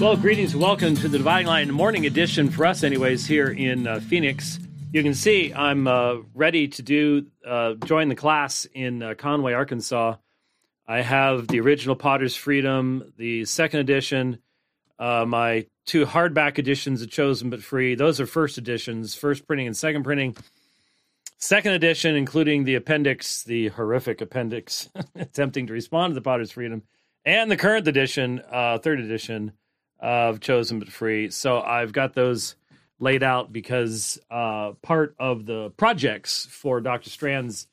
Well, greetings welcome to the Dividing Line morning edition for us, anyways, here in uh, Phoenix. You can see I'm uh, ready to do uh, join the class in uh, Conway, Arkansas. I have the original Potter's Freedom, the second edition, uh, my two hardback editions of Chosen but Free. Those are first editions, first printing and second printing. Second edition, including the appendix, the horrific appendix, attempting to respond to the Potter's Freedom, and the current edition, uh, third edition of Chosen but Free. So I've got those laid out because uh, part of the projects for Dr. Strand's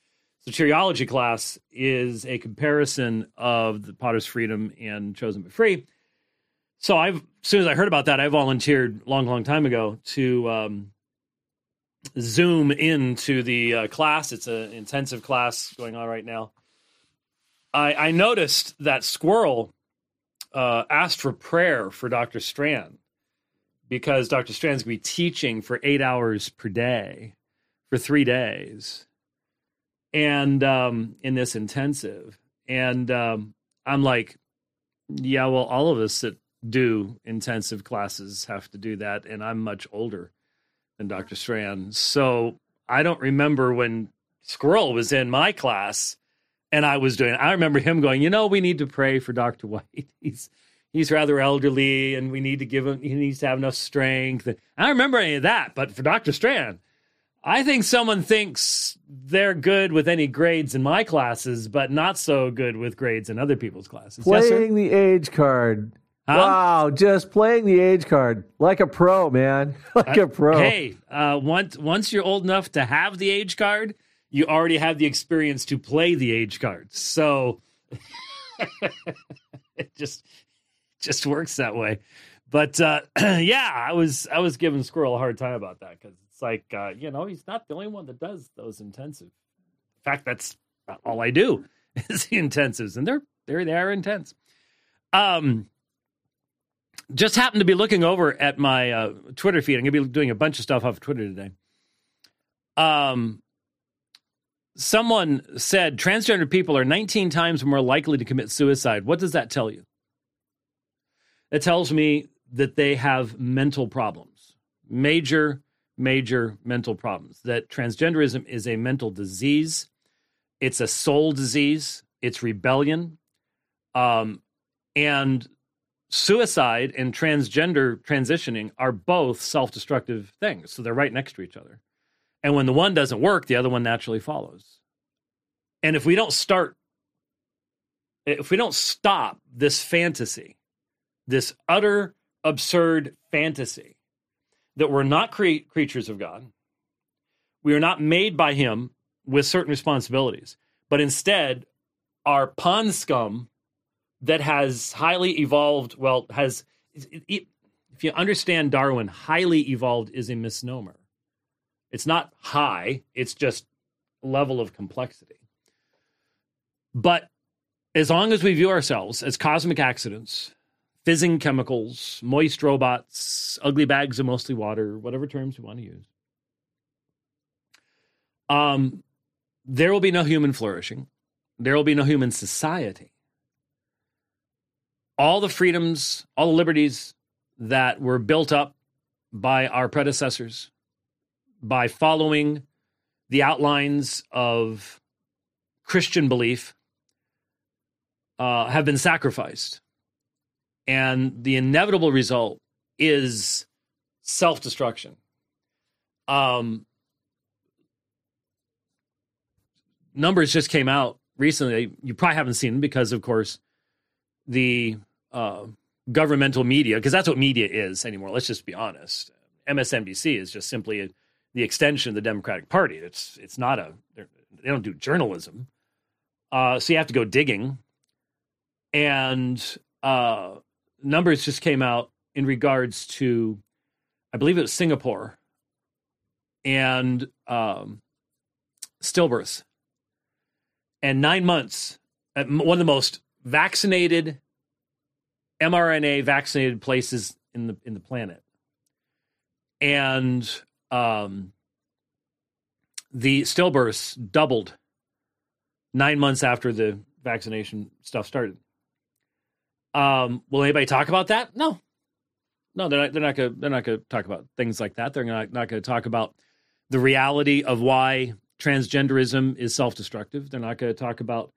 soteriology class is a comparison of the Potter's Freedom and Chosen but Free. So I've as soon as I heard about that, I volunteered long, long time ago to um, zoom into the uh, class. It's an intensive class going on right now. I, I noticed that Squirrel uh, asked for prayer for Dr. Strand because Dr. Strand's going to be teaching for eight hours per day for three days, and um, in this intensive. And um, I'm like, yeah, well, all of us that do intensive classes have to do that, and I'm much older than Dr. Strand, so I don't remember when Squirrel was in my class and I was doing. I remember him going, you know, we need to pray for Doctor White. He's he's rather elderly, and we need to give him. He needs to have enough strength. I don't remember any of that, but for Doctor Strand, I think someone thinks they're good with any grades in my classes, but not so good with grades in other people's classes. Playing yes, the age card. Huh? Wow, just playing the age card like a pro, man, like uh, a pro. Hey, uh, once once you're old enough to have the age card, you already have the experience to play the age cards. So it just just works that way. But uh, yeah, I was I was giving Squirrel a hard time about that because it's like uh, you know he's not the only one that does those intensive. In fact, that's all I do is the intensives, and they're they're they are intense. Um, just happened to be looking over at my uh, Twitter feed. I'm gonna be doing a bunch of stuff off of Twitter today. Um, someone said transgender people are 19 times more likely to commit suicide. What does that tell you? It tells me that they have mental problems, major, major mental problems. That transgenderism is a mental disease, it's a soul disease, it's rebellion. Um, and suicide and transgender transitioning are both self destructive things. So they're right next to each other. And when the one doesn't work, the other one naturally follows. And if we don't start, if we don't stop this fantasy, this utter absurd fantasy that we're not cre- creatures of God, we are not made by Him with certain responsibilities, but instead are pond scum that has highly evolved, well, has, if you understand Darwin, highly evolved is a misnomer it's not high, it's just level of complexity. But as long as we view ourselves as cosmic accidents, fizzing chemicals, moist robots, ugly bags of mostly water, whatever terms you want to use, um, there will be no human flourishing. There will be no human society. All the freedoms, all the liberties that were built up by our predecessors by following the outlines of Christian belief uh, have been sacrificed. And the inevitable result is self destruction. Um, numbers just came out recently. You probably haven't seen them because, of course, the uh, governmental media, because that's what media is anymore. Let's just be honest. MSNBC is just simply a the extension of the Democratic Party. It's it's not a they don't do journalism, uh, so you have to go digging. And uh, numbers just came out in regards to, I believe it was Singapore, and um, stillbirths, and nine months. One of the most vaccinated mRNA vaccinated places in the in the planet, and um, the stillbirths doubled nine months after the vaccination stuff started. Um, will anybody talk about that? No, No, they're not. They're not going. They're not to talk about things like that. They're not not going to talk about the reality of why transgenderism is self-destructive. They're not going to talk about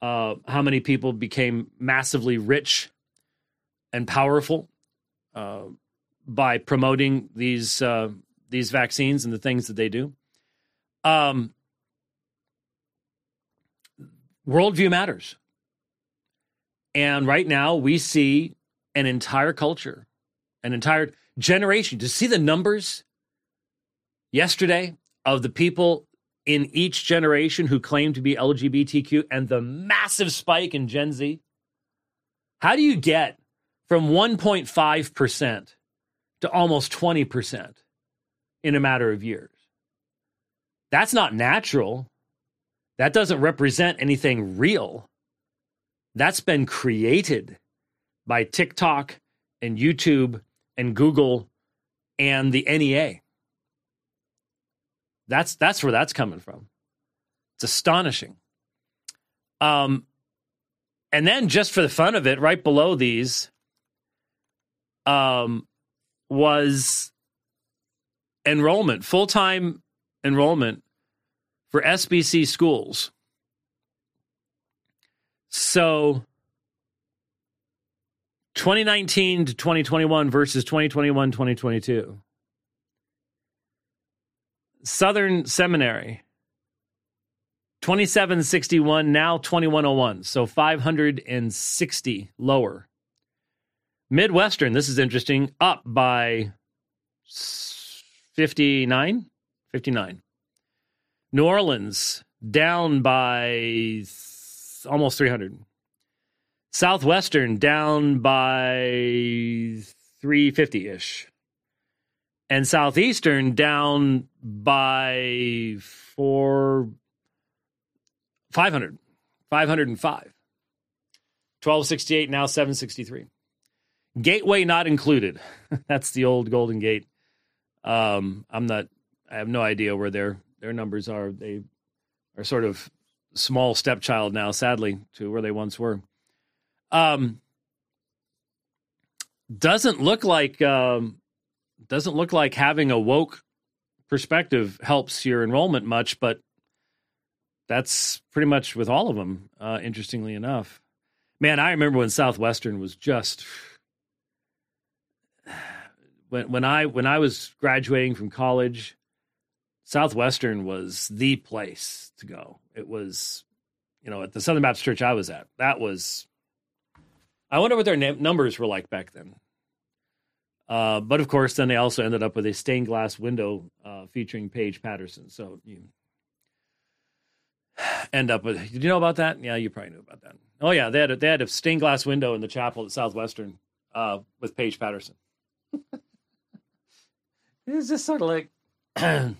uh, how many people became massively rich and powerful uh, by promoting these uh, these vaccines and the things that they do. Um, worldview matters, and right now we see an entire culture, an entire generation. To see the numbers yesterday of the people in each generation who claim to be LGBTQ and the massive spike in Gen Z? How do you get from 1.5% to almost 20% in a matter of years? That's not natural. That doesn't represent anything real. That's been created by TikTok and YouTube and Google and the NEA. That's that's where that's coming from. It's astonishing. Um, and then just for the fun of it, right below these, um, was enrollment, full time enrollment for SBC schools. So 2019 to 2021 versus 2021 2022. Southern Seminary, 2761, now 2101. So 560 lower. Midwestern, this is interesting, up by 59. 59. New Orleans, down by almost 300. Southwestern, down by 350 ish and Southeastern down by four, 500, 505. 1268, now 763. Gateway not included. That's the old Golden Gate. Um, I'm not, I have no idea where their, their numbers are. They are sort of small stepchild now, sadly, to where they once were. Um, doesn't look like um, doesn't look like having a woke perspective helps your enrollment much, but that's pretty much with all of them, uh, interestingly enough. Man, I remember when Southwestern was just when when I when I was graduating from college, Southwestern was the place to go. It was, you know, at the Southern Baptist Church I was at. That was. I wonder what their na- numbers were like back then. Uh, but of course, then they also ended up with a stained glass window uh, featuring Paige Patterson. So you end up with. Did you know about that? Yeah, you probably knew about that. Oh yeah, they had a, they had a stained glass window in the chapel at Southwestern uh, with Paige Patterson. it's just sort of like I'm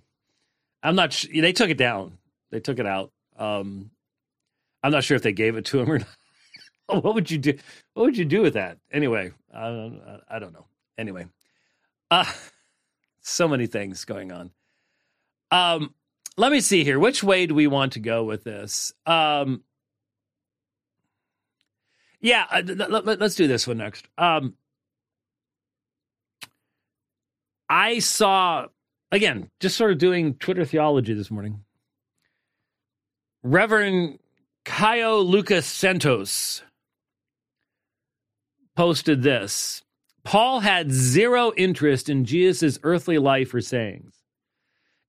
not. Sh- they took it down. They took it out. Um, I'm not sure if they gave it to him or not. what would you do? What would you do with that? Anyway, I, I don't know anyway, uh, so many things going on. Um, let me see here. Which way do we want to go with this? Um, yeah, uh, let, us do this one next. Um, I saw again, just sort of doing Twitter theology this morning. Reverend Caio Lucas Santos posted this. Paul had zero interest in Jesus' earthly life or sayings.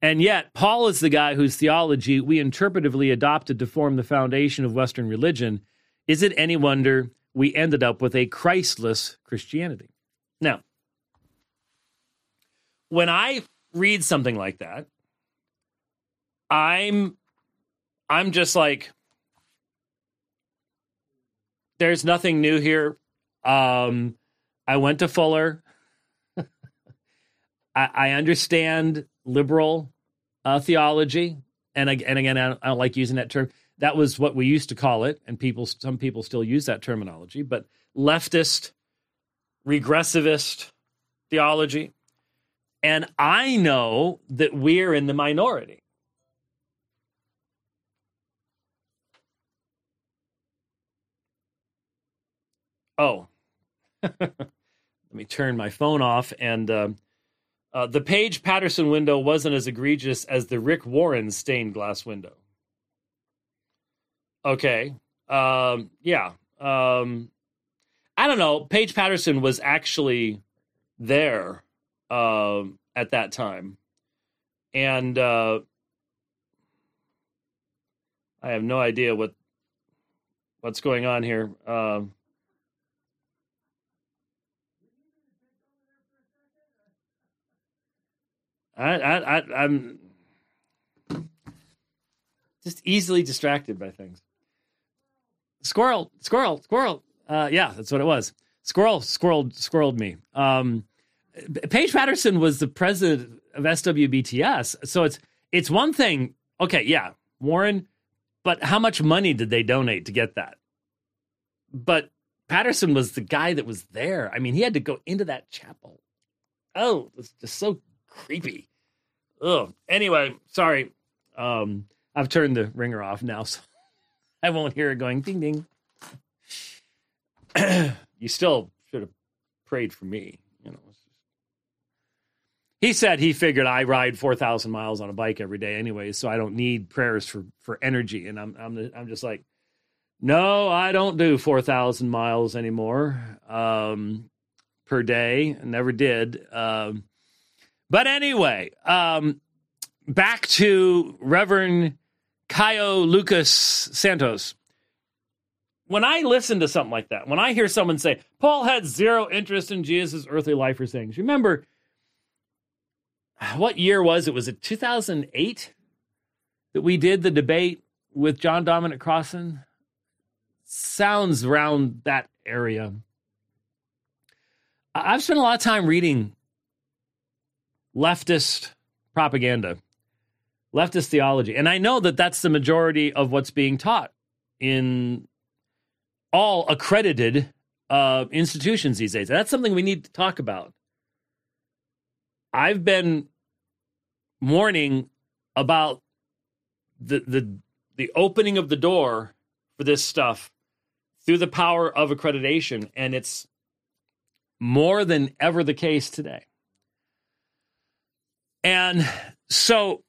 And yet, Paul is the guy whose theology we interpretively adopted to form the foundation of Western religion. Is it any wonder we ended up with a Christless Christianity? Now, when I read something like that, I'm I'm just like there's nothing new here. Um I went to Fuller. I, I, understand liberal uh, theology, and and again, I don't, I don't like using that term. That was what we used to call it, and people, some people still use that terminology. But leftist, regressivist theology, and I know that we're in the minority. Oh, let me turn my phone off. And uh, uh, the Paige Patterson window wasn't as egregious as the Rick Warren stained glass window. Okay. Um, yeah. Um, I don't know. Paige Patterson was actually there um, at that time. And uh, I have no idea what what's going on here. Um, I, I, I, I'm just easily distracted by things. Squirrel, squirrel, squirrel. Uh, yeah, that's what it was. Squirrel, squirreled, squirreled me. Um, Paige Patterson was the president of SWBTS, so it's it's one thing. Okay, yeah, Warren, but how much money did they donate to get that? But Patterson was the guy that was there. I mean, he had to go into that chapel. Oh, it's just so creepy. Oh, anyway, sorry. Um, I've turned the ringer off now, so I won't hear it going ding ding. you still should have prayed for me, you know. He said he figured I ride four thousand miles on a bike every day anyway, so I don't need prayers for for energy. And I'm I'm I'm just like, no, I don't do four thousand miles anymore um, per day. Never did. Um, but anyway, um, back to Reverend Caio Lucas Santos. When I listen to something like that, when I hear someone say, Paul had zero interest in Jesus' earthly life or things, remember, what year was it? Was it 2008 that we did the debate with John Dominic Crossan? Sounds around that area. I've spent a lot of time reading leftist propaganda, leftist theology. And I know that that's the majority of what's being taught in all accredited uh, institutions these days. that's something we need to talk about. I've been warning about the the the opening of the door for this stuff through the power of accreditation, and it's more than ever the case today. And so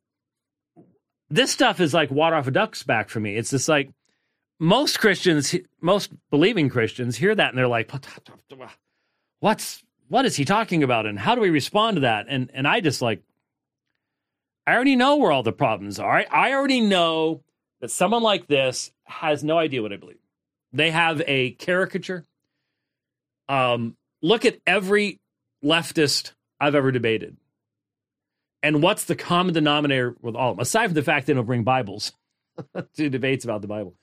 this stuff is like water off a duck's back for me. It's just like most Christians, most believing Christians hear that and they're like, what's what is he talking about? And how do we respond to that? And and I just like I already know where all the problems are. I already know that someone like this has no idea what I believe. They have a caricature. Um, look at every leftist I've ever debated. And what's the common denominator with all of them? Aside from the fact they don't bring Bibles to debates about the Bible,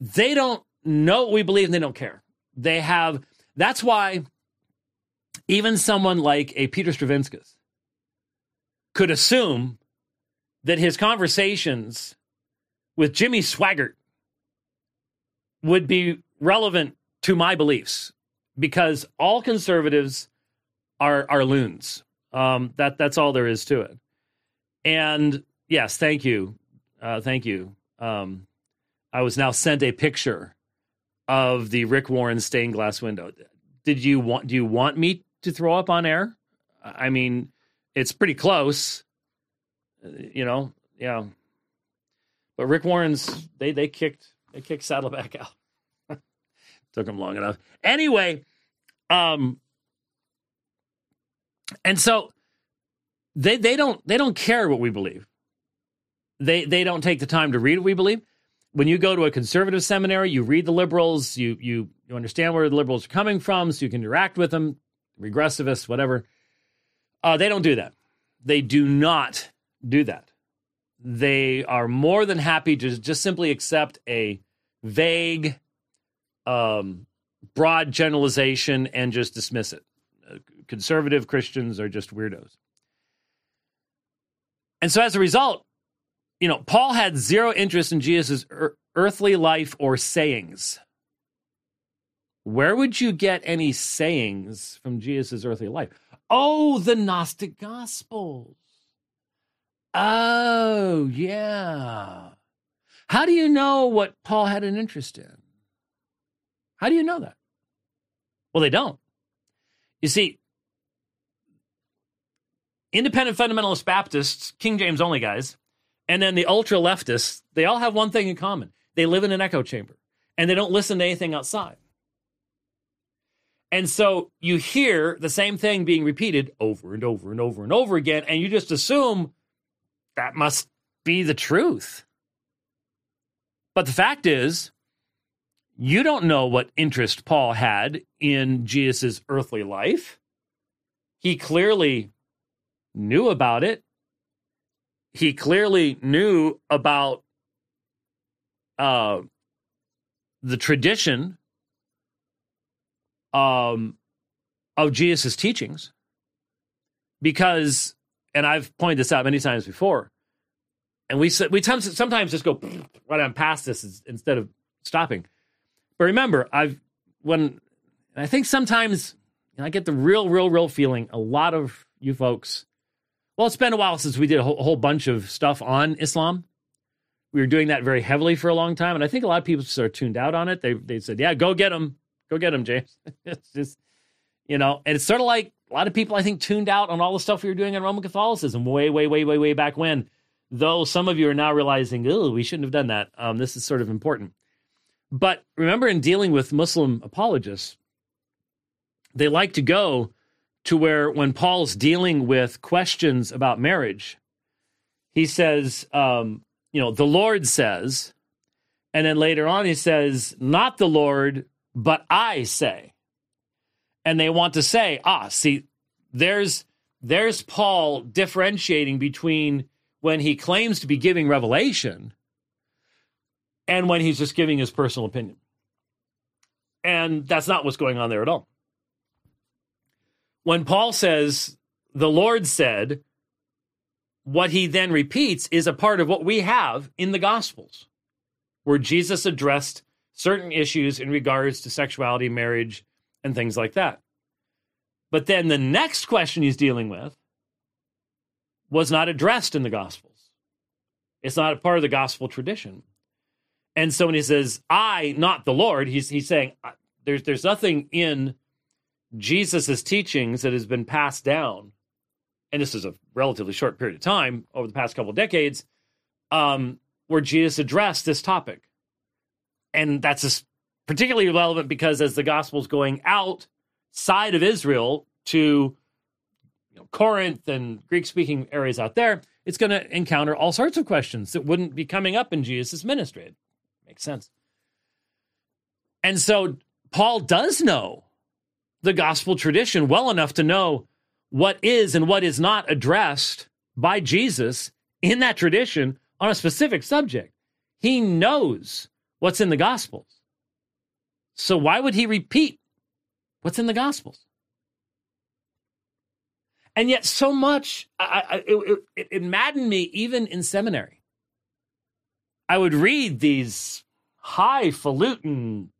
they don't know what we believe and they don't care. They have, that's why even someone like a Peter Stravinskas could assume that his conversations with Jimmy Swaggart would be relevant to my beliefs because all conservatives are are loons. Um, that that's all there is to it. And yes, thank you, uh, thank you. Um, I was now sent a picture of the Rick Warren stained glass window. Did you want? Do you want me to throw up on air? I mean, it's pretty close. You know, yeah. But Rick Warren's they they kicked they kicked Saddleback out. Took him long enough. Anyway, um, and so they they don't they don't care what we believe. They they don't take the time to read what we believe. When you go to a conservative seminary, you read the liberals, you you you understand where the liberals are coming from, so you can interact with them, regressivists, whatever. Uh, they don't do that. They do not do that. They are more than happy to just simply accept a vague, um, broad generalization and just dismiss it conservative Christians are just weirdos. And so as a result, you know, Paul had zero interest in Jesus' er- earthly life or sayings. Where would you get any sayings from Jesus' earthly life? Oh, the Gnostic Gospels. Oh, yeah. How do you know what Paul had an interest in? How do you know that? Well, they don't. You see, independent fundamentalist Baptists, King James only guys, and then the ultra leftists, they all have one thing in common. They live in an echo chamber and they don't listen to anything outside. And so you hear the same thing being repeated over and over and over and over again, and you just assume that must be the truth. But the fact is, you don't know what interest Paul had in Jesus' earthly life. He clearly knew about it. He clearly knew about uh, the tradition um, of Jesus' teachings because, and I've pointed this out many times before, and we we sometimes just go right on past this instead of stopping. But remember, I've when I think sometimes I get the real, real, real feeling. A lot of you folks. Well, it's been a while since we did a whole, a whole bunch of stuff on Islam. We were doing that very heavily for a long time, and I think a lot of people of tuned out on it. They they said, "Yeah, go get them, go get them, James." it's just you know, and it's sort of like a lot of people I think tuned out on all the stuff we were doing on Roman Catholicism way, way, way, way, way back when. Though some of you are now realizing, oh, we shouldn't have done that. Um, this is sort of important. But remember, in dealing with Muslim apologists, they like to go to where when Paul's dealing with questions about marriage, he says, um, you know, the Lord says, and then later on he says, not the Lord, but I say. And they want to say, ah, see, there's there's Paul differentiating between when he claims to be giving revelation and when he's just giving his personal opinion. And that's not what's going on there at all. When Paul says, the Lord said, what he then repeats is a part of what we have in the Gospels, where Jesus addressed certain issues in regards to sexuality, marriage, and things like that. But then the next question he's dealing with was not addressed in the Gospels. It's not a part of the gospel tradition. And so when he says, I, not the Lord, he's, he's saying, there's, there's nothing in Jesus' teachings that has been passed down. And this is a relatively short period of time over the past couple of decades um, where Jesus addressed this topic. And that's particularly relevant because as the gospel's going outside of Israel to you know, Corinth and Greek speaking areas out there, it's going to encounter all sorts of questions that wouldn't be coming up in Jesus' ministry. Makes sense. And so Paul does know the gospel tradition well enough to know what is and what is not addressed by Jesus in that tradition on a specific subject. He knows what's in the gospels. So why would he repeat what's in the gospels? And yet, so much, I, I, it, it, it maddened me even in seminary I would read these highfalutin,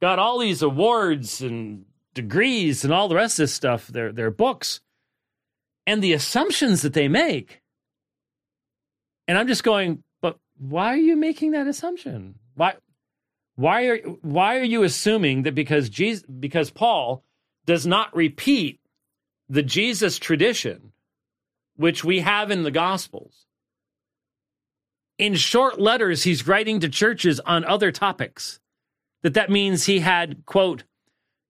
got all these awards and degrees and all the rest of this stuff, their, their books, and the assumptions that they make. And I'm just going, why are you making that assumption? Why? Why are why are you assuming that because Jesus because Paul does not repeat the Jesus tradition which we have in the gospels? In short letters he's writing to churches on other topics. That that means he had quote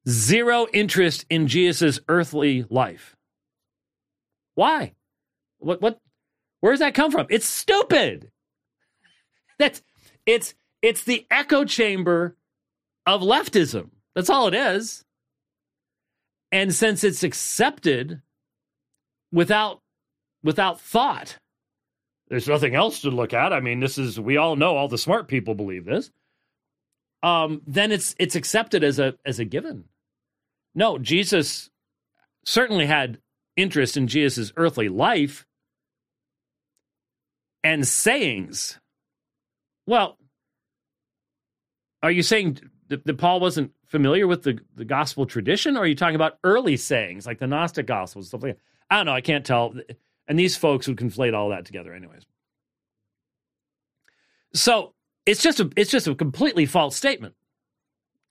zero interest in jesus' earthly life. Why? What what where does that come from? It's stupid that's it's it's the echo chamber of leftism that's all it is and since it's accepted without without thought there's nothing else to look at. I mean, this is we all know all the smart people believe this. Um, then it's it's accepted as a as a given. No, Jesus certainly had interest in Jesus' earthly life and sayings. Well, are you saying that, that Paul wasn't familiar with the, the gospel tradition, or are you talking about early sayings like the Gnostic Gospels, stuff like that? I don't know. I can't tell. And these folks would conflate all that together, anyways. So it's just a it's just a completely false statement.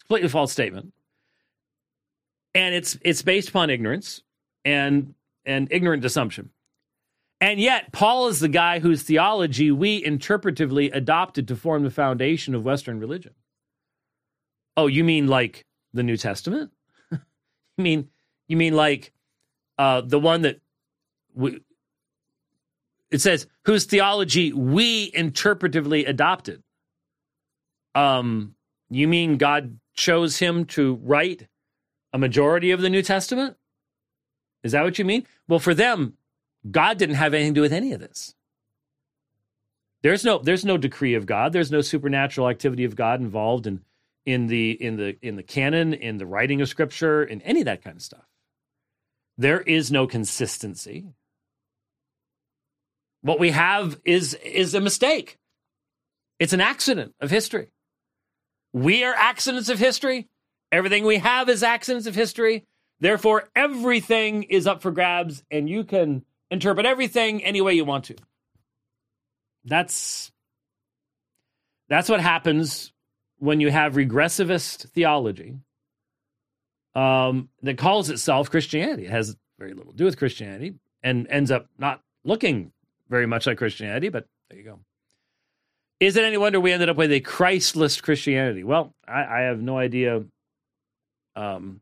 Completely false statement. and it's it's based upon ignorance and and ignorant assumption. And yet, Paul is the guy whose theology we interpretively adopted to form the foundation of Western religion. Oh, you mean like the New Testament? you mean you mean like uh, the one that we, it says whose theology we interpretively adopted? Um, you mean God chose him to write a majority of the New Testament? Is that what you mean? Well, for them, God didn't have anything to do with any of this. There's no there's no decree of God. There's no supernatural activity of God involved in in the in the in the canon, in the writing of scripture, in any of that kind of stuff. There is no consistency. What we have is is a mistake. It's an accident of history. We are accidents of history. Everything we have is accidents of history. Therefore, everything is up for grabs, and you can interpret everything any way you want to. That's that's what happens when you have regressivist theology um, that calls itself Christianity. It has very little to do with Christianity and ends up not looking very much like Christianity, but there you go. Is it any wonder we ended up with a Christless Christianity? Well, I, I have no idea um,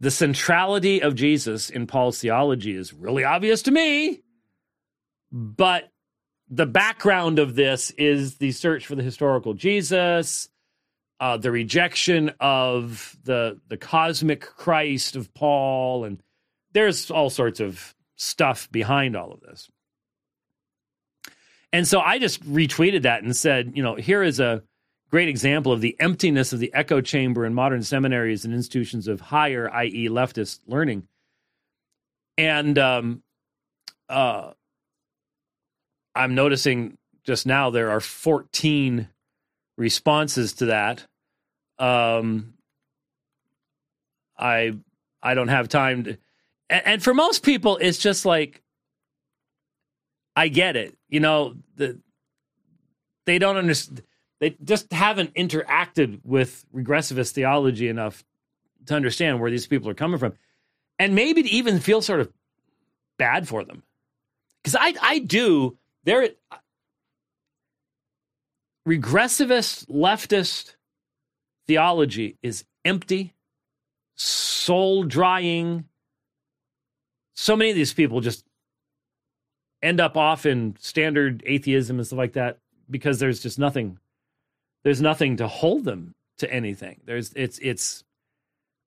the centrality of Jesus in Paul's theology is really obvious to me, but the background of this is the search for the historical Jesus, uh, the rejection of the the cosmic Christ of Paul, and there's all sorts of stuff behind all of this. And so I just retweeted that and said, you know, here is a great example of the emptiness of the echo chamber in modern seminaries and institutions of higher, i.e., leftist learning. And um, uh, I'm noticing just now there are 14 responses to that. Um, I I don't have time to, and, and for most people, it's just like I get it. You know, the they don't understand they just haven't interacted with regressivist theology enough to understand where these people are coming from. And maybe to even feel sort of bad for them. Because I, I do there regressivist leftist theology is empty soul drying so many of these people just end up off in standard atheism and stuff like that because there's just nothing there's nothing to hold them to anything. There's it's it's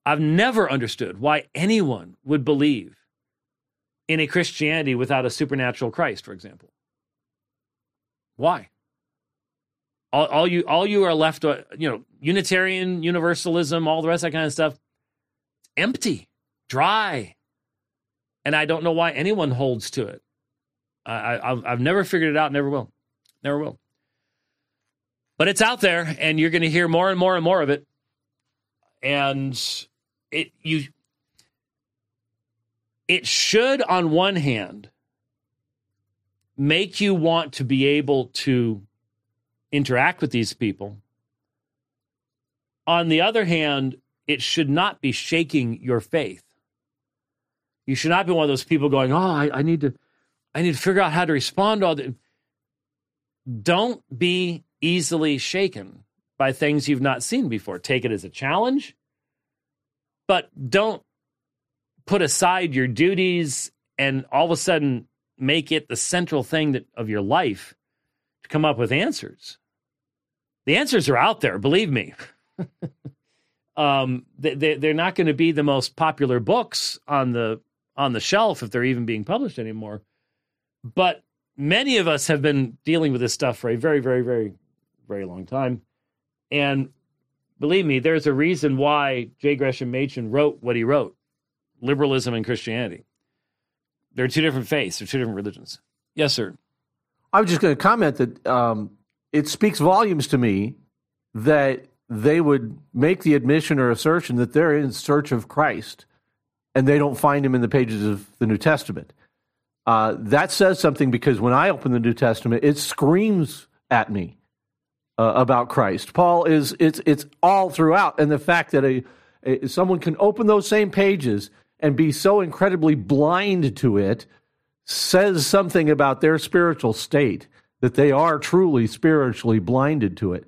I've never understood why anyone would believe in a Christianity without a supernatural Christ, for example. Why? All, all you all you are left, uh, you know, Unitarian Universalism, all the rest of that kind of stuff, empty, dry, and I don't know why anyone holds to it. I, I I've never figured it out. Never will. Never will. But it's out there, and you're going to hear more and more and more of it. And it you it should, on one hand, make you want to be able to interact with these people. On the other hand, it should not be shaking your faith. You should not be one of those people going, "Oh, I, I need to, I need to figure out how to respond to all that." Don't be easily shaken by things you've not seen before. Take it as a challenge, but don't put aside your duties and all of a sudden make it the central thing that, of your life to come up with answers. The answers are out there, believe me. um, they, they're not going to be the most popular books on the on the shelf if they're even being published anymore. But many of us have been dealing with this stuff for a very, very, very very long time. And believe me, there's a reason why J. Gresham Machen wrote what he wrote liberalism and Christianity. They're two different faiths, they're two different religions. Yes, sir. I was just going to comment that um, it speaks volumes to me that they would make the admission or assertion that they're in search of Christ and they don't find him in the pages of the New Testament. Uh, that says something because when I open the New Testament, it screams at me uh, about Christ. Paul is it's it's all throughout, and the fact that a Uh, Someone can open those same pages and be so incredibly blind to it, says something about their spiritual state that they are truly spiritually blinded to it.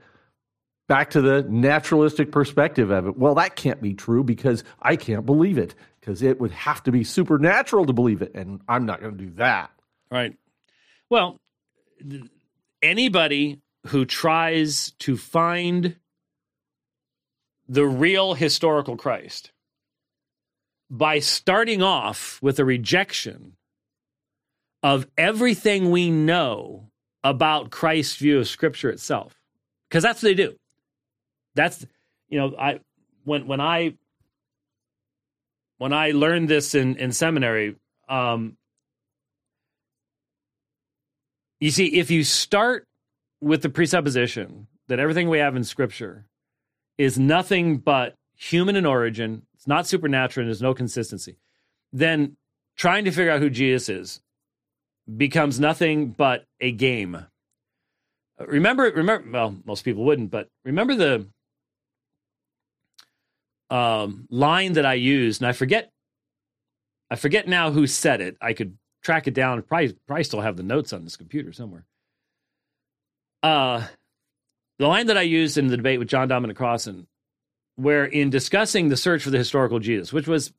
Back to the naturalistic perspective of it. Well, that can't be true because I can't believe it because it would have to be supernatural to believe it, and I'm not going to do that. Right. Well, anybody who tries to find the real historical Christ by starting off with a rejection of everything we know about Christ's view of Scripture itself, because that's what they do. That's you know I when when I when I learned this in in seminary. Um, you see, if you start with the presupposition that everything we have in Scripture is nothing but human in origin, it's not supernatural, and there's no consistency, then trying to figure out who Jesus is becomes nothing but a game. Remember, remember. Well, most people wouldn't, but remember the um, line that I used, and I forget. I forget now who said it. I could track it down. Probably, probably still have the notes on this computer somewhere. Uh, the line that I used in the debate with John Dominic Crossan, where in discussing the search for the historical Jesus, which was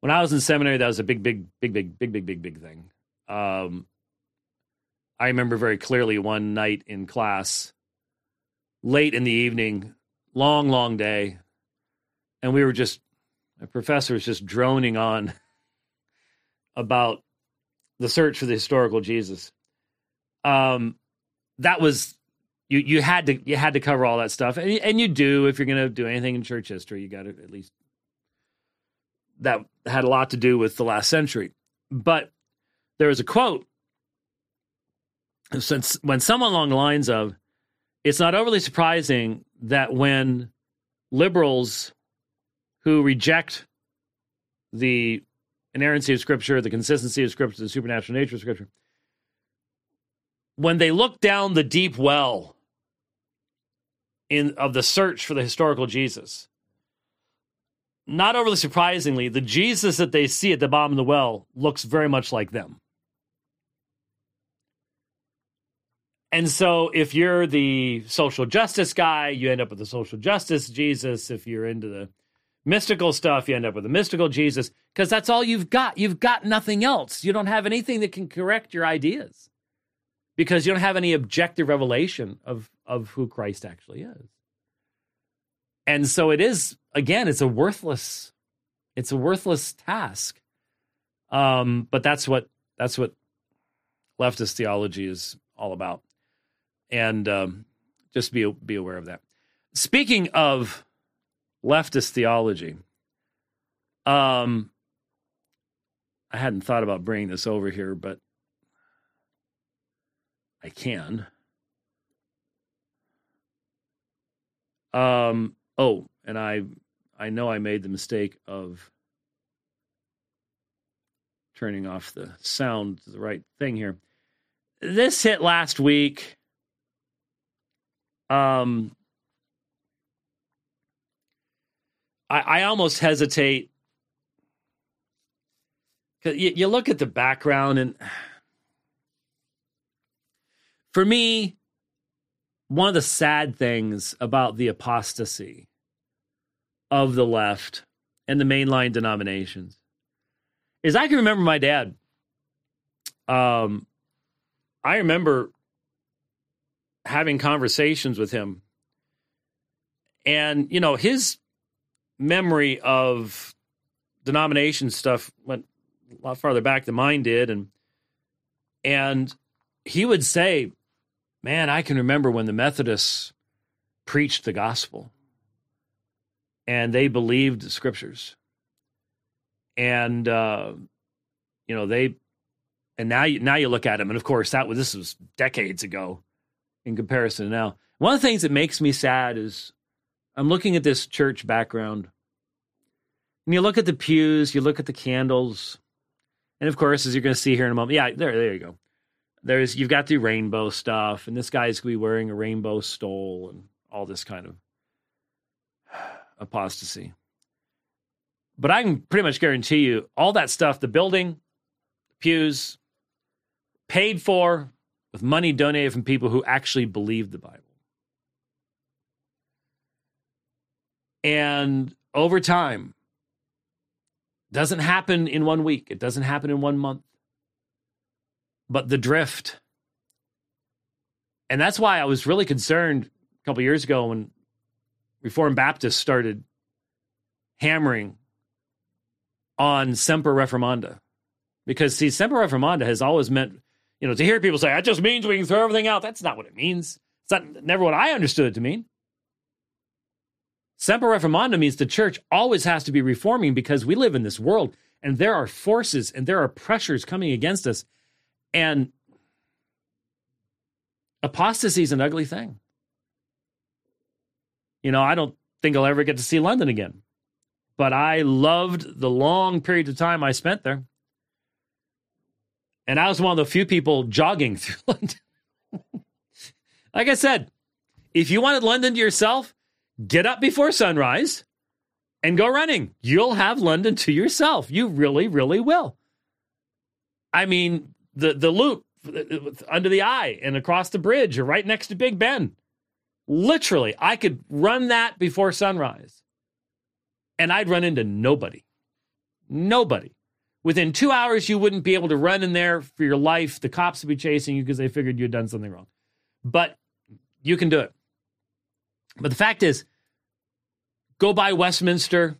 when I was in seminary, that was a big, big, big, big, big, big, big, big thing. Um, I remember very clearly one night in class, late in the evening, long, long day, and we were just, a professor was just droning on about the search for the historical Jesus. Um, that was you. You had to you had to cover all that stuff, and, and you do if you're going to do anything in church history. You got to at least that had a lot to do with the last century. But there was a quote since when someone along the lines of, "It's not overly surprising that when liberals who reject the inerrancy of Scripture, the consistency of Scripture, the supernatural nature of Scripture, when they look down the deep well in of the search for the historical Jesus, not overly surprisingly, the Jesus that they see at the bottom of the well looks very much like them. And so, if you're the social justice guy, you end up with the social justice Jesus. If you're into the mystical stuff, you end up with a mystical Jesus because that's all you've got. You've got nothing else. You don't have anything that can correct your ideas because you don't have any objective revelation of, of who Christ actually is. And so it is again, it's a worthless, it's a worthless task. Um, but that's what that's what leftist theology is all about. And um, just be be aware of that. Speaking of leftist theology, um, I hadn't thought about bringing this over here, but I can. Um, oh, and I I know I made the mistake of turning off the sound to the right thing here. This hit last week. Um, I, I almost hesitate because you, you look at the background, and for me, one of the sad things about the apostasy of the left and the mainline denominations is I can remember my dad. Um, I remember having conversations with him, and you know his memory of denomination stuff went a lot farther back than mine did, and and he would say, "Man, I can remember when the Methodists preached the gospel." and they believed the scriptures. And uh, you know they and now you now you look at them and of course that was this was decades ago in comparison to now. One of the things that makes me sad is i'm looking at this church background. And you look at the pews you look at the candles and of course as you're going to see here in a moment yeah there there you go there's you've got the rainbow stuff and this guy's to be wearing a rainbow stole and all this kind of apostasy. But I can pretty much guarantee you all that stuff, the building, pews, paid for with money donated from people who actually believe the Bible. And over time, doesn't happen in one week, it doesn't happen in one month. But the drift. And that's why I was really concerned a couple years ago when Reformed Baptists started hammering on Semper Reformanda. Because, see, Semper Reformanda has always meant, you know, to hear people say, that just means we can throw everything out. That's not what it means. It's not, never what I understood it to mean. Semper Reformanda means the church always has to be reforming because we live in this world and there are forces and there are pressures coming against us. And apostasy is an ugly thing. You know, I don't think I'll ever get to see London again, but I loved the long period of time I spent there. And I was one of the few people jogging through London. like I said, if you wanted London to yourself, get up before sunrise and go running. You'll have London to yourself. You really, really will. I mean, the the loop under the eye and across the bridge or right next to Big Ben. Literally, I could run that before sunrise. And I'd run into nobody. Nobody. Within two hours, you wouldn't be able to run in there for your life. The cops would be chasing you because they figured you'd done something wrong. But you can do it. But the fact is, go by Westminster,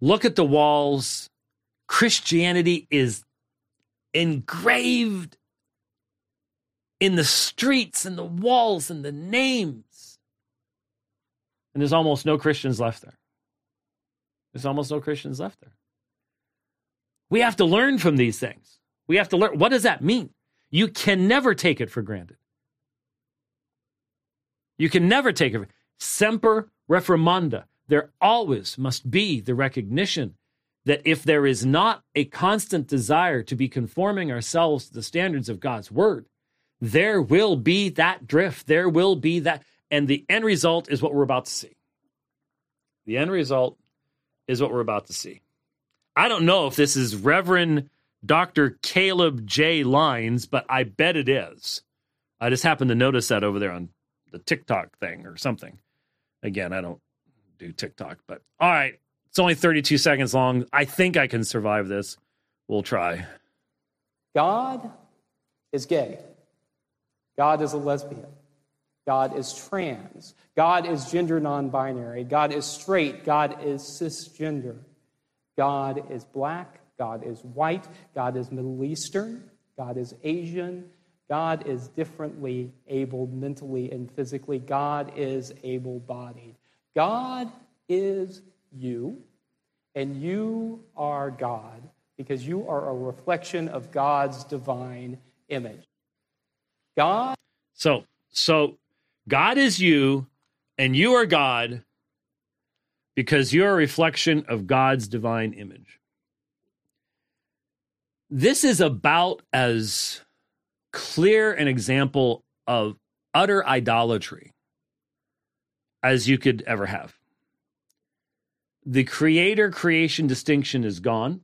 look at the walls. Christianity is engraved in the streets and the walls and the names. And there's almost no Christians left there. There's almost no Christians left there. We have to learn from these things. We have to learn. What does that mean? You can never take it for granted. You can never take it. Semper reformanda. There always must be the recognition that if there is not a constant desire to be conforming ourselves to the standards of God's word, there will be that drift. There will be that. And the end result is what we're about to see. The end result is what we're about to see. I don't know if this is Reverend Dr. Caleb J. Lines, but I bet it is. I just happened to notice that over there on the TikTok thing or something. Again, I don't do TikTok, but all right. It's only 32 seconds long. I think I can survive this. We'll try. God is gay. God is a lesbian. God is trans. God is gender non binary. God is straight. God is cisgender. God is black. God is white. God is Middle Eastern. God is Asian. God is differently abled mentally and physically. God is able bodied. God is you, and you are God because you are a reflection of God's divine image. God. So, so God is you, and you are God because you're a reflection of God's divine image. This is about as clear an example of utter idolatry as you could ever have. The creator creation distinction is gone.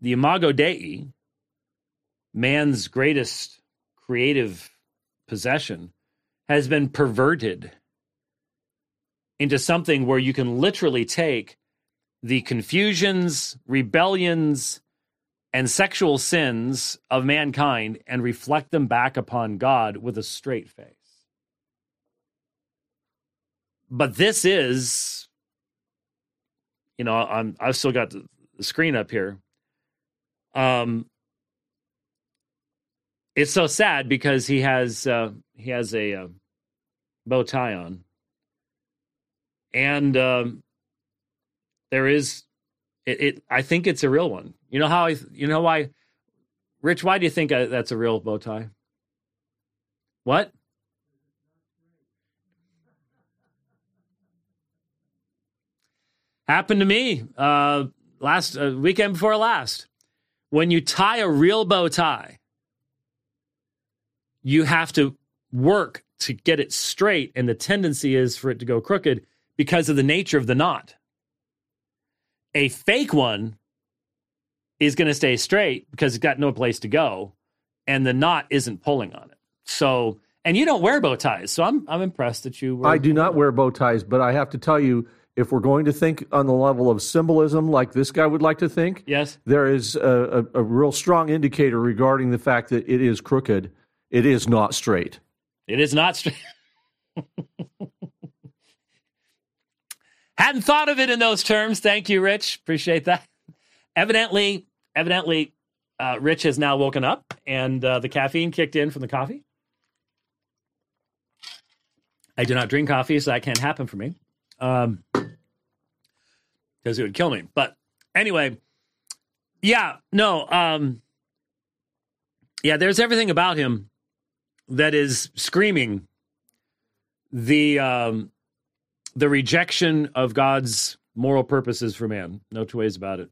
The imago Dei, man's greatest creative possession, has been perverted into something where you can literally take the confusions, rebellions, and sexual sins of mankind and reflect them back upon God with a straight face. But this is, you know, I'm I've still got the screen up here. Um, it's so sad because he has uh, he has a uh, bow tie on, and um, there is it, it, I think it's a real one. You know how I you know why Rich, why do you think I, that's a real bow tie? What? Happened to me uh, last uh, weekend before last. When you tie a real bow tie, you have to work to get it straight, and the tendency is for it to go crooked because of the nature of the knot. A fake one is going to stay straight because it's got no place to go and the knot isn't pulling on it. So, and you don't wear bow ties. So I'm, I'm impressed that you. I do not wear bow ties, but I have to tell you, if we're going to think on the level of symbolism like this guy would like to think, yes, there is a, a, a real strong indicator regarding the fact that it is crooked. It is not straight. It is not straight. Hadn't thought of it in those terms. Thank you, Rich. Appreciate that. Evidently, evidently, uh, Rich has now woken up and uh, the caffeine kicked in from the coffee. I do not drink coffee, so that can't happen for me. Um, because it would kill me. But anyway, yeah, no, um, yeah, there's everything about him that is screaming the um, the rejection of God's moral purposes for man. No two ways about it.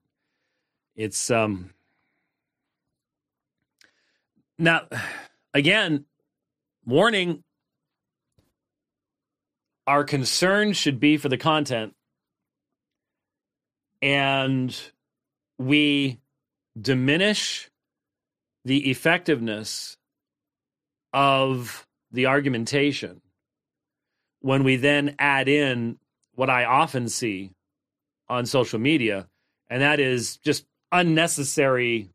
It's um now again warning our concern should be for the content and we diminish the effectiveness of the argumentation when we then add in what I often see on social media, and that is just unnecessary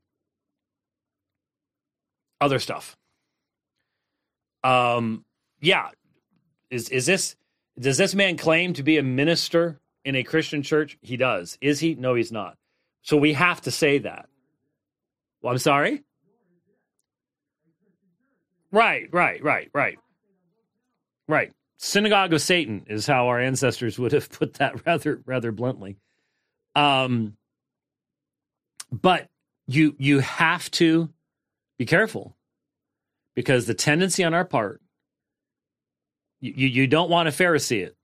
other stuff. Um, yeah, is is this does this man claim to be a minister in a Christian church? He does. Is he? No, he's not. So we have to say that. Well, I'm sorry. Right, right, right, right. Right. Synagogue of Satan is how our ancestors would have put that rather rather bluntly. Um but you you have to be careful because the tendency on our part you, you, don't want to Pharisee it.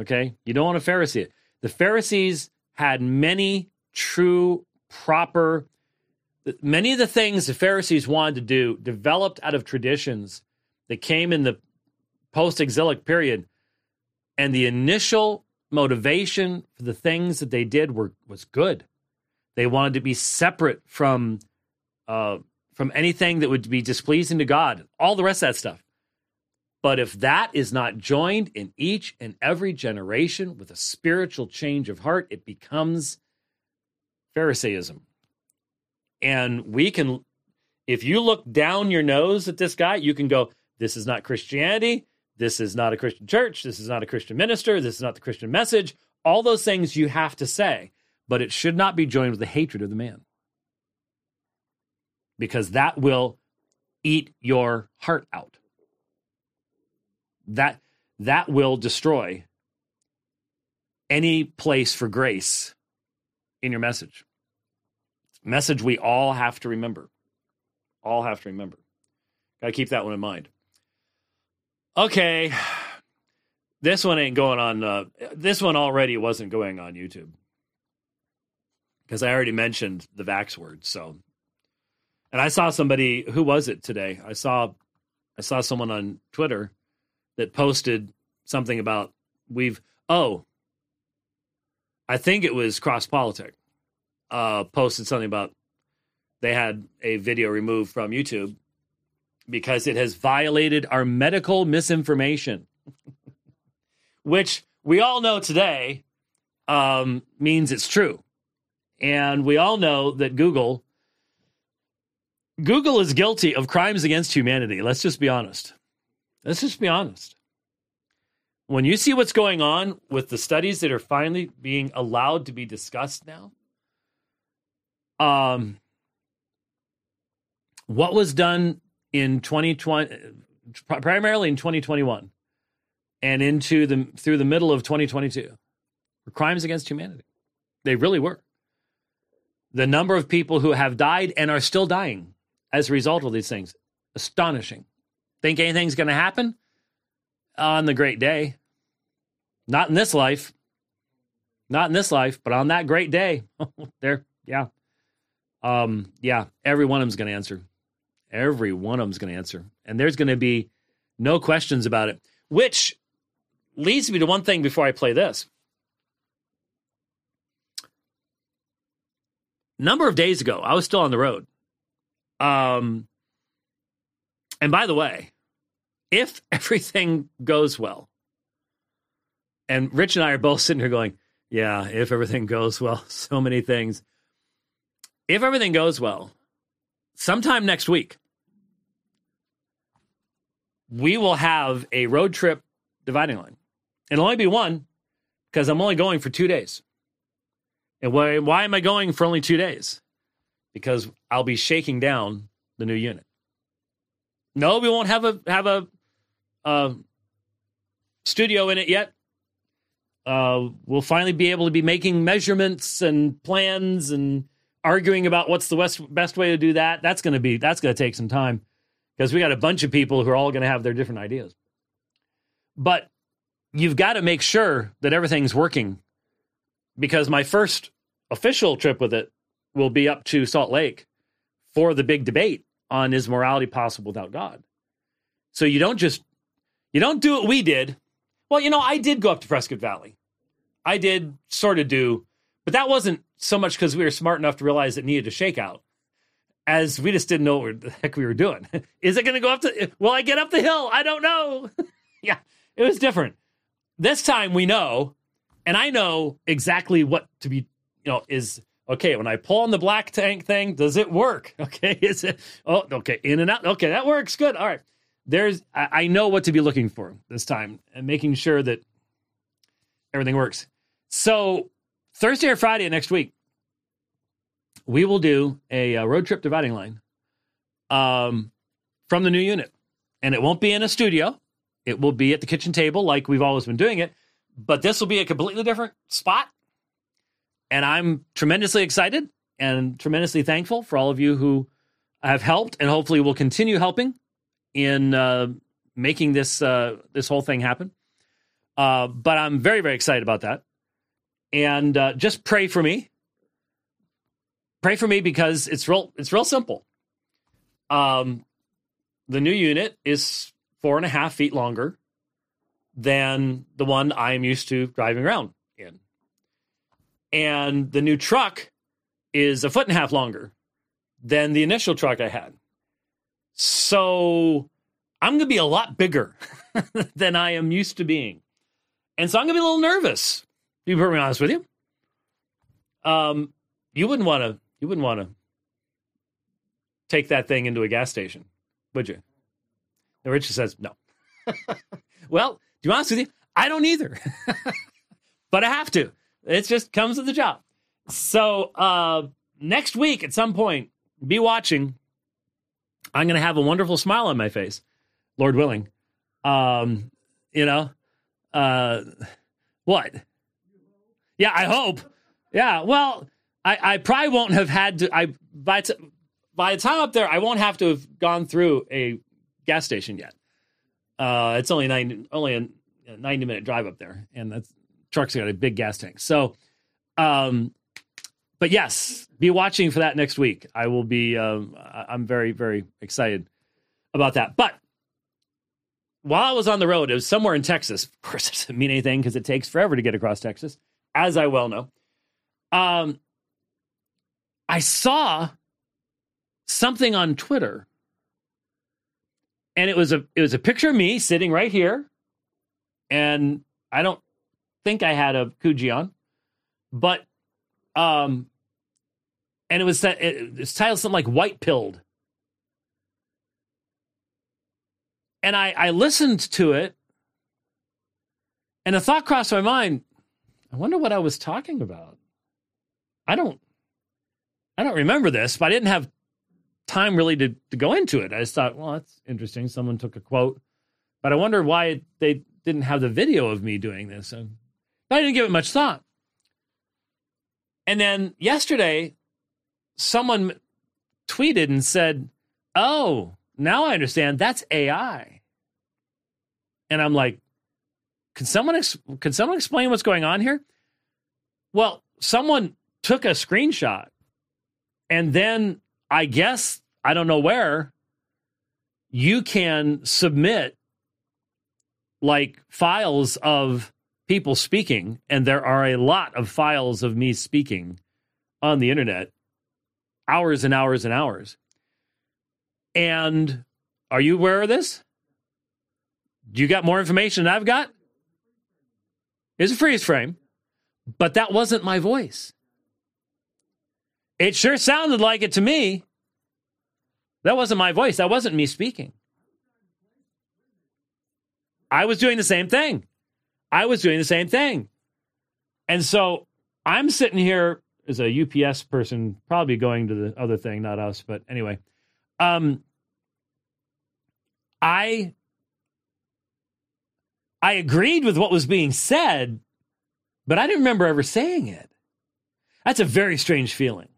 Okay? You don't want to Pharisee. The Pharisees had many true, proper, many of the things the Pharisees wanted to do developed out of traditions that came in the post exilic period. And the initial motivation for the things that they did were was good. They wanted to be separate from uh, from anything that would be displeasing to God, all the rest of that stuff. But if that is not joined in each and every generation with a spiritual change of heart, it becomes Pharisaism. And we can, if you look down your nose at this guy, you can go, This is not Christianity. This is not a Christian church. This is not a Christian minister. This is not the Christian message. All those things you have to say, but it should not be joined with the hatred of the man because that will eat your heart out. That that will destroy any place for grace in your message. Message we all have to remember. All have to remember. Got to keep that one in mind. Okay. This one ain't going on. Uh, this one already wasn't going on YouTube because I already mentioned the Vax word. So, and I saw somebody who was it today? I saw, I saw someone on Twitter that posted something about we've oh, I think it was Cross Politic, uh, posted something about they had a video removed from YouTube because it has violated our medical misinformation, which we all know today um, means it's true. And we all know that Google Google is guilty of crimes against humanity. Let's just be honest. Let's just be honest. When you see what's going on with the studies that are finally being allowed to be discussed now, um, what was done in 2020 primarily in 2021 and into the through the middle of 2022 were crimes against humanity. They really were. The number of people who have died and are still dying as a result of these things astonishing think anything's going to happen on the great day not in this life not in this life but on that great day there yeah um yeah every one of them's going to answer Every one of them's going to answer. And there's going to be no questions about it, which leads me to one thing before I play this. number of days ago, I was still on the road. Um, and by the way, if everything goes well, and Rich and I are both sitting here going, yeah, if everything goes well, so many things. If everything goes well, sometime next week, we will have a road trip dividing line. It'll only be one because I'm only going for two days. And why, why am I going for only two days? Because I'll be shaking down the new unit. No, we won't have a have a uh, studio in it yet. Uh, we'll finally be able to be making measurements and plans and arguing about what's the best best way to do that. That's going to be that's going to take some time because we got a bunch of people who are all going to have their different ideas. But you've got to make sure that everything's working because my first official trip with it will be up to Salt Lake for the big debate on is morality possible without God. So you don't just you don't do what we did. Well, you know, I did go up to Prescott Valley. I did sort of do, but that wasn't so much because we were smart enough to realize it needed a shakeout, as we just didn't know what the heck we were doing. Is it going to go up to? Will I get up the hill? I don't know. yeah, it was different. This time we know, and I know exactly what to be, you know, is okay. When I pull on the black tank thing, does it work? Okay, is it? Oh, okay, in and out. Okay, that works. Good. All right. There's, I, I know what to be looking for this time, and making sure that everything works. So Thursday or Friday next week, we will do a, a road trip dividing line um, from the new unit, and it won't be in a studio. It will be at the kitchen table like we've always been doing it, but this will be a completely different spot. And I'm tremendously excited and tremendously thankful for all of you who have helped and hopefully will continue helping in uh, making this uh, this whole thing happen. Uh, but I'm very very excited about that, and uh, just pray for me. Pray for me because it's real it's real simple. Um, the new unit is four and a half feet longer than the one I am used to driving around. And the new truck is a foot and a half longer than the initial truck I had. So I'm going to be a lot bigger than I am used to being. And so I'm going to be a little nervous, to be perfectly honest with you. Um, you wouldn't want to, you wouldn't want to take that thing into a gas station, would you? And Richard says, no. well, to be honest with you, I don't either. but I have to. It just comes with the job. So uh, next week at some point, be watching. I'm going to have a wonderful smile on my face, Lord willing. Um, you know, uh, what? Yeah, I hope. Yeah, well, I, I probably won't have had to. I by t- by the time up there, I won't have to have gone through a gas station yet. Uh, it's only nine, only a 90 minute drive up there, and that truck's got a big gas tank. So, um, but yes, be watching for that next week. I will be. Um, I'm very, very excited about that. But while I was on the road, it was somewhere in Texas. Of course, it doesn't mean anything because it takes forever to get across Texas, as I well know. Um, I saw something on Twitter and it was a it was a picture of me sitting right here, and I don't think I had a Kuji on, but um, and it was that it, it's titled something like "White Pilled," and I I listened to it, and a thought crossed my mind. I wonder what I was talking about. I don't I don't remember this, but I didn't have time really to, to go into it. I just thought, well, that's interesting. Someone took a quote, but I wonder why they didn't have the video of me doing this. And I didn't give it much thought. And then yesterday, someone tweeted and said, "Oh, now I understand. That's AI." And I'm like, "Can someone ex- can someone explain what's going on here?" Well, someone took a screenshot and then I guess, I don't know where, you can submit like files of people speaking, and there are a lot of files of me speaking on the internet, hours and hours and hours. And are you aware of this? Do you got more information than I've got? It's a freeze frame, but that wasn't my voice. It sure sounded like it to me. That wasn't my voice. That wasn't me speaking. I was doing the same thing. I was doing the same thing. And so I'm sitting here as a UPS person, probably going to the other thing, not us, but anyway. Um, I I agreed with what was being said, but I didn't remember ever saying it. That's a very strange feeling.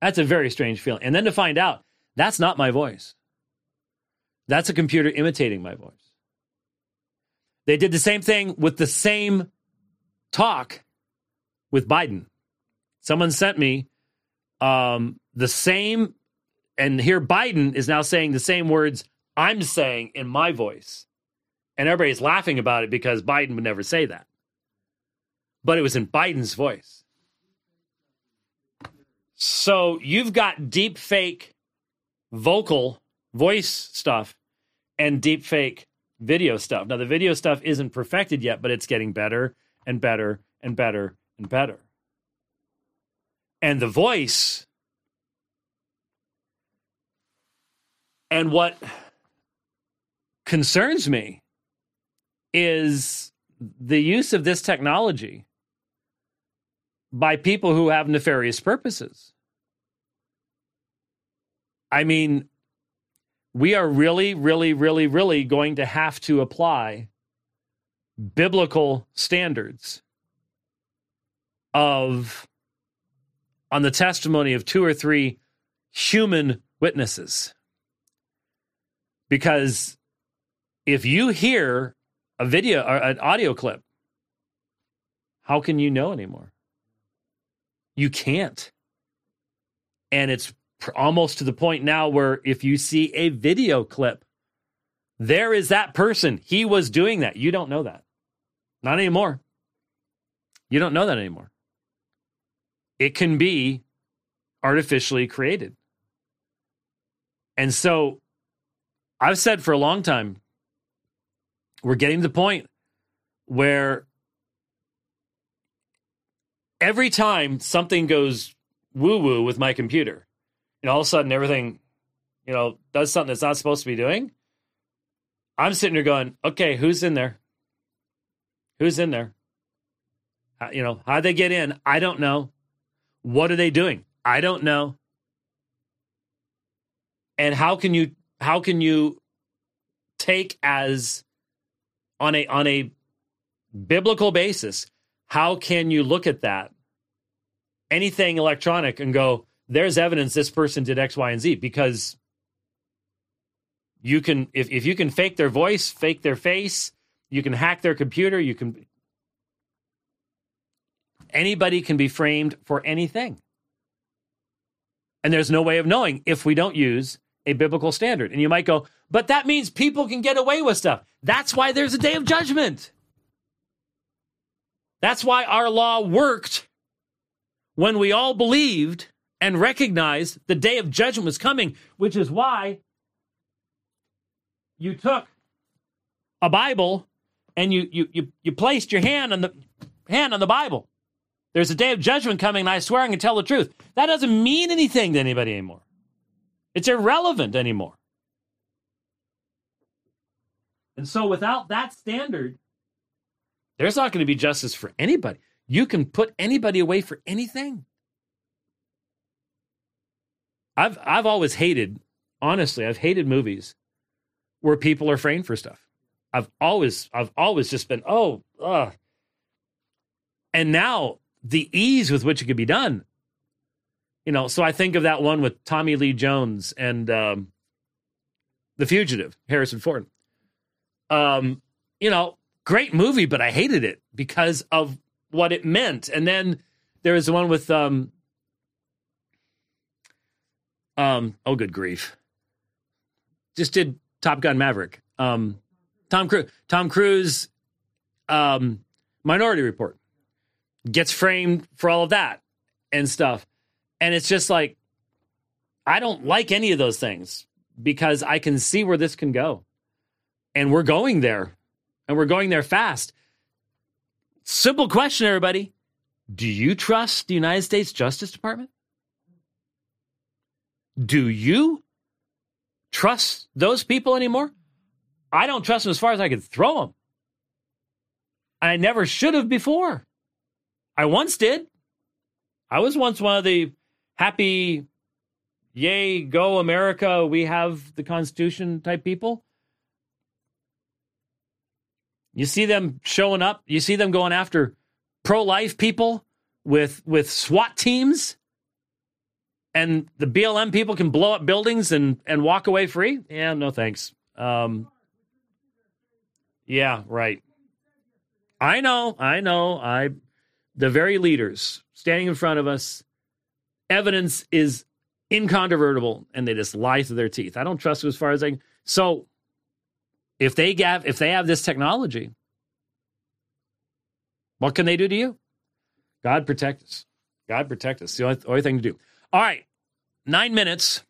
That's a very strange feeling. And then to find out that's not my voice. That's a computer imitating my voice. They did the same thing with the same talk with Biden. Someone sent me um, the same, and here Biden is now saying the same words I'm saying in my voice. And everybody's laughing about it because Biden would never say that. But it was in Biden's voice. So you've got deep fake vocal voice stuff and deep fake video stuff. Now, the video stuff isn't perfected yet, but it's getting better and better and better and better. And the voice and what concerns me is the use of this technology by people who have nefarious purposes. I mean, we are really, really, really, really going to have to apply biblical standards of on the testimony of two or three human witnesses. Because if you hear a video or an audio clip, how can you know anymore? You can't. And it's almost to the point now where if you see a video clip, there is that person. He was doing that. You don't know that. Not anymore. You don't know that anymore. It can be artificially created. And so I've said for a long time, we're getting to the point where every time something goes woo woo with my computer, know, all of a sudden everything, you know, does something that's not supposed to be doing. I'm sitting here going, okay, who's in there? Who's in there? You know, how they get in? I don't know. What are they doing? I don't know. And how can you how can you take as on a on a biblical basis, how can you look at that anything electronic and go, there's evidence this person did X, Y, and Z because you can if, if you can fake their voice, fake their face, you can hack their computer, you can anybody can be framed for anything. And there's no way of knowing if we don't use a biblical standard. And you might go, but that means people can get away with stuff. That's why there's a day of judgment. That's why our law worked when we all believed and recognized the day of judgment was coming, which is why you took a Bible and you you you, you placed your hand on the hand on the Bible. There's a day of judgment coming, and I swear I can tell the truth. That doesn't mean anything to anybody anymore. It's irrelevant anymore. And so, without that standard, there's not going to be justice for anybody. You can put anybody away for anything. I've I've always hated, honestly, I've hated movies where people are framed for stuff. I've always I've always just been oh, and now the ease with which it could be done. You know, so I think of that one with Tommy Lee Jones and um, The Fugitive, Harrison Ford. Um, you know, great movie, but I hated it because of what it meant. And then there was the one with um, um, oh, good grief. Just did Top Gun Maverick. Um, Tom Cruise. Tom Cruise, um, Minority Report, gets framed for all of that and stuff, and it's just like I don't like any of those things because I can see where this can go, and we're going there, and we're going there fast. Simple question, everybody: Do you trust the United States Justice Department? Do you trust those people anymore? I don't trust them as far as I could throw them. I never should have before. I once did. I was once one of the happy, yay, go America, we have the Constitution type people. You see them showing up, you see them going after pro life people with, with SWAT teams and the BLM people can blow up buildings and and walk away free? Yeah, no thanks. Um, yeah, right. I know, I know. I the very leaders standing in front of us, evidence is incontrovertible, and they just lie through their teeth. I don't trust them as far as I. Can. So, if they have if they have this technology, what can they do to you? God protect us. God protect us. The only, only thing to do. All right, nine minutes.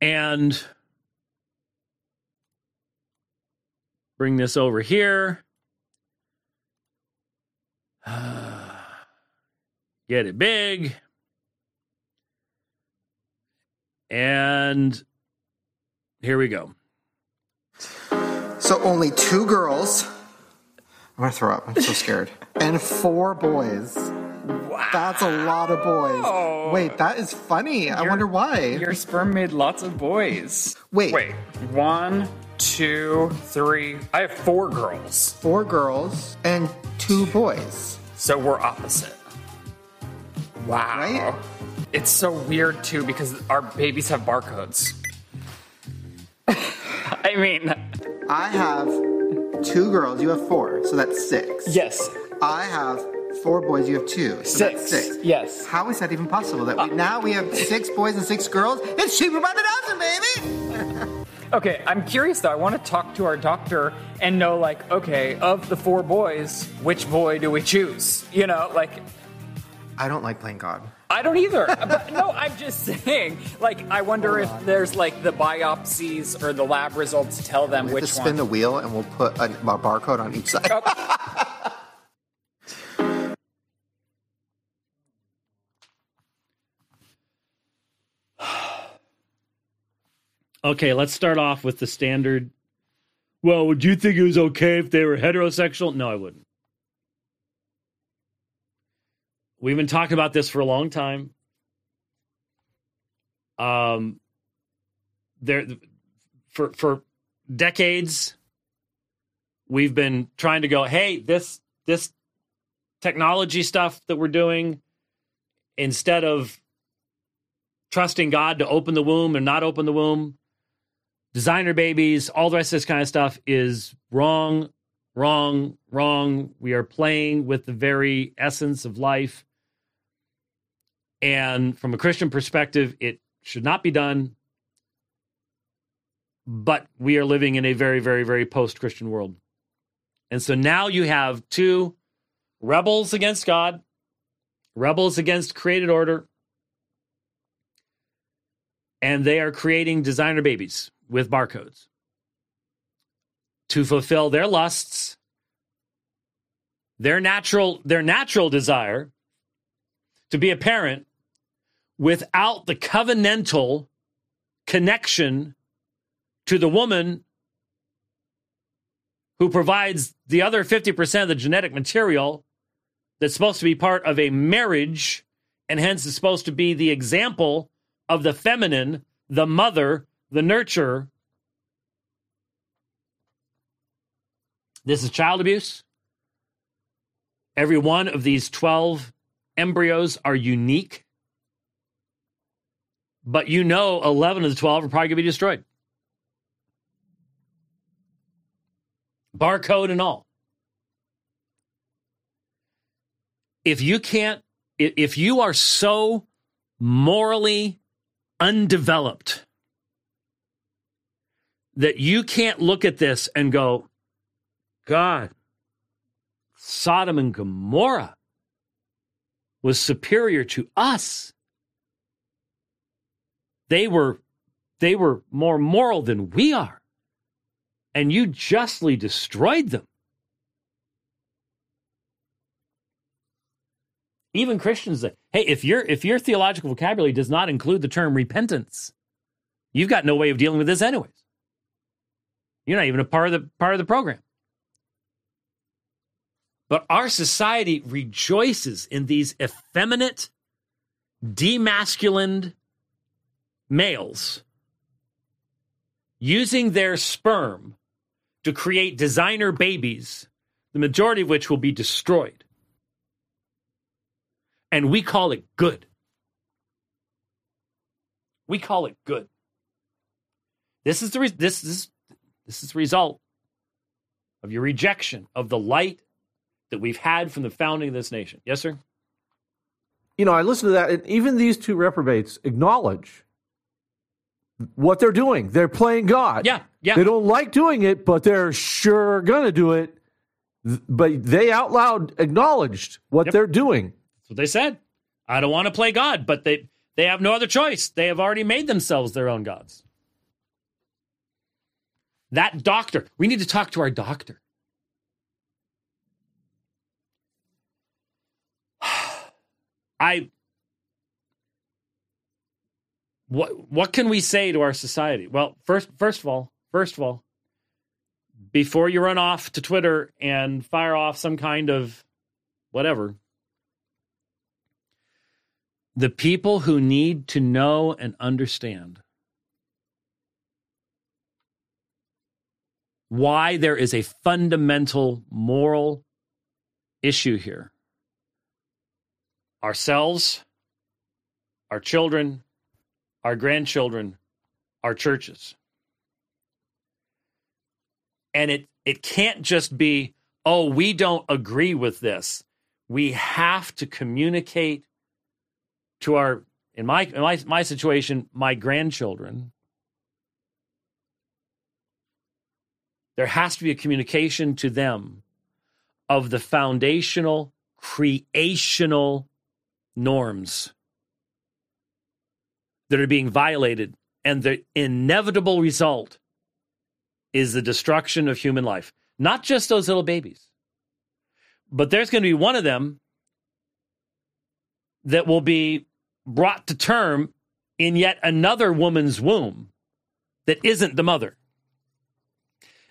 And bring this over here. Get it big. And here we go. So only two girls. I'm gonna throw up. I'm so scared. and four boys. That's a lot of boys. Oh. Wait, that is funny. I wonder why. Your sperm made lots of boys. Wait. Wait. One, two, three. I have four girls. Four girls and two boys. So we're opposite. Wow. Right? It's so weird too because our babies have barcodes. I mean, I have two girls, you have four, so that's six. yes. I have four boys, you have two. So Six. six. Yes. How is that even possible? That we now we have six boys and six girls? It's cheaper by the dozen, baby! Okay, I'm curious though. I want to talk to our doctor and know, like, okay, of the four boys, which boy do we choose? You know, like, I don't like playing God. I don't either. but no, I'm just saying. Like, I wonder if there's like the biopsies or the lab results tell them We which to spin one. the wheel and we'll put a, a barcode on each side. Okay, let's start off with the standard. Well, would you think it was okay if they were heterosexual? No, I wouldn't. We've been talking about this for a long time. Um, there for for decades, we've been trying to go. Hey, this this technology stuff that we're doing, instead of trusting God to open the womb and not open the womb, designer babies, all the rest of this kind of stuff is wrong, wrong, wrong. We are playing with the very essence of life. And from a Christian perspective, it should not be done. But we are living in a very, very, very post Christian world. And so now you have two rebels against God, rebels against created order, and they are creating designer babies with barcodes to fulfill their lusts their natural their natural desire to be a parent without the covenantal connection to the woman who provides the other 50% of the genetic material that's supposed to be part of a marriage and hence is supposed to be the example of the feminine, the mother, the nurturer. This is child abuse. Every one of these 12 embryos are unique. But you know 11 of the 12 are probably going to be destroyed. Barcode and all. If you can't, if you are so morally undeveloped that you can't look at this and go, God, Sodom and Gomorrah was superior to us. They were they were more moral than we are. And you justly destroyed them. Even Christians say, hey, if your if your theological vocabulary does not include the term repentance, you've got no way of dealing with this anyways. You're not even a part of the part of the program. But our society rejoices in these effeminate, demasculined males using their sperm to create designer babies, the majority of which will be destroyed. And we call it good. We call it good. This is the re- this is this is the result of your rejection of the light that we've had from the founding of this nation. Yes, sir. You know, I listen to that, and even these two reprobates acknowledge what they're doing. They're playing God. Yeah, yeah. They don't like doing it, but they're sure going to do it. But they out loud acknowledged what Yep. they're doing. That's what they said. I don't want to play God, but they they have no other choice. They have already made themselves their own gods. That doctor, we need to talk to our doctor. I what what can we say to our society? Well, first first of all, first of all, before you run off to Twitter and fire off some kind of whatever, the people who need to know and understand why there is a fundamental moral issue here ourselves, our children, our grandchildren, our churches. And it, it can't just be, oh, we don't agree with this. We have to communicate to our in my in my my situation, my grandchildren. There has to be a communication to them of the foundational creational norms that are being violated. And the inevitable result is the destruction of human life. Not just those little babies. But there's going to be one of them that will be brought to term in yet another woman's womb that isn't the mother.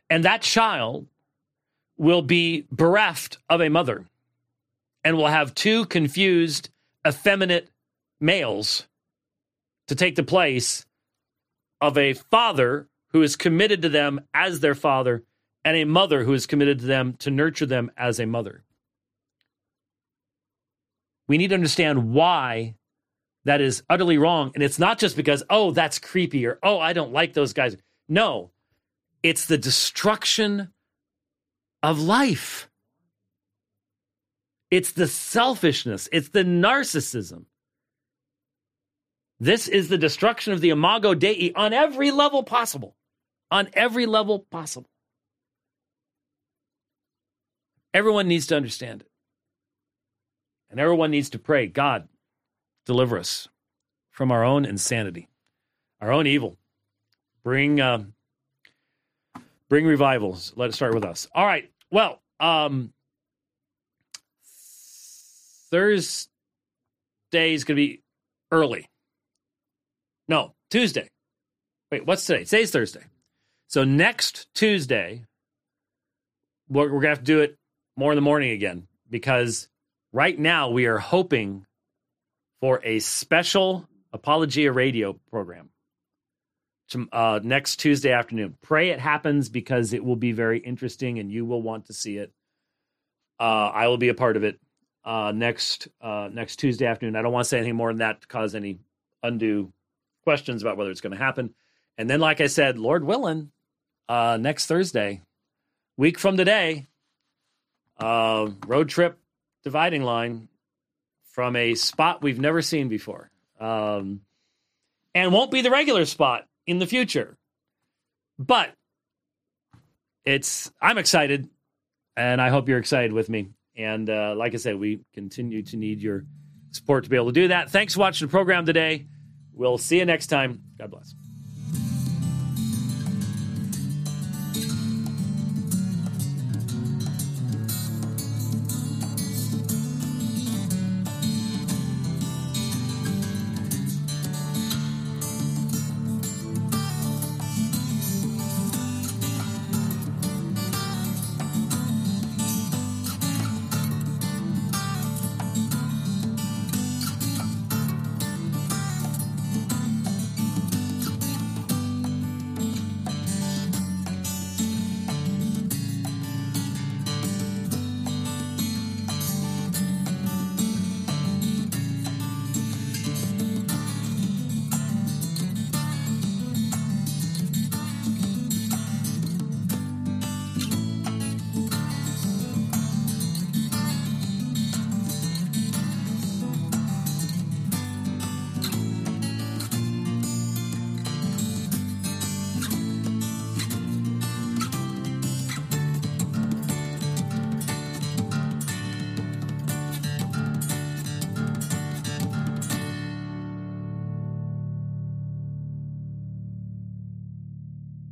And that child will be bereft of a mother and will have two confused, effeminate males to take the place of a father who is committed to them as their father and a mother who is committed to them to nurture them as a mother. We need to understand why that is utterly wrong. And it's not just because, oh, that's creepy or, oh, I don't like those guys. No, it's the destruction of life. It's the selfishness, it's the narcissism. This is the destruction of the imago Dei on every level possible. On every level possible. Everyone needs to understand it. And everyone needs to pray, God, deliver us from our own insanity, our own evil. Bring um, bring revivals. Let it start with us. All right. Well, um, Thursday is going to be early. No, Tuesday. Wait, what's today? Today's Thursday. So next Tuesday, we're, we're going to have to do it more in the morning again because right now we are hoping for a special Apologia radio program to, uh, next Tuesday afternoon. Pray it happens because it will be very interesting and you will want to see it. Uh, I will be a part of it uh, next uh, next Tuesday afternoon. I don't want to say anything more than that to cause any undue questions about whether it's going to happen. And then, like I said, Lord willing, uh, next Thursday, week from today, uh, road trip dividing line from a spot we've never seen before, um, and won't be the regular spot in the future. but it's I'm excited, and I hope you're excited with me. And uh, like I said, we continue to need your support to be able to do that. Thanks for watching the program today. We'll see you next time. God bless.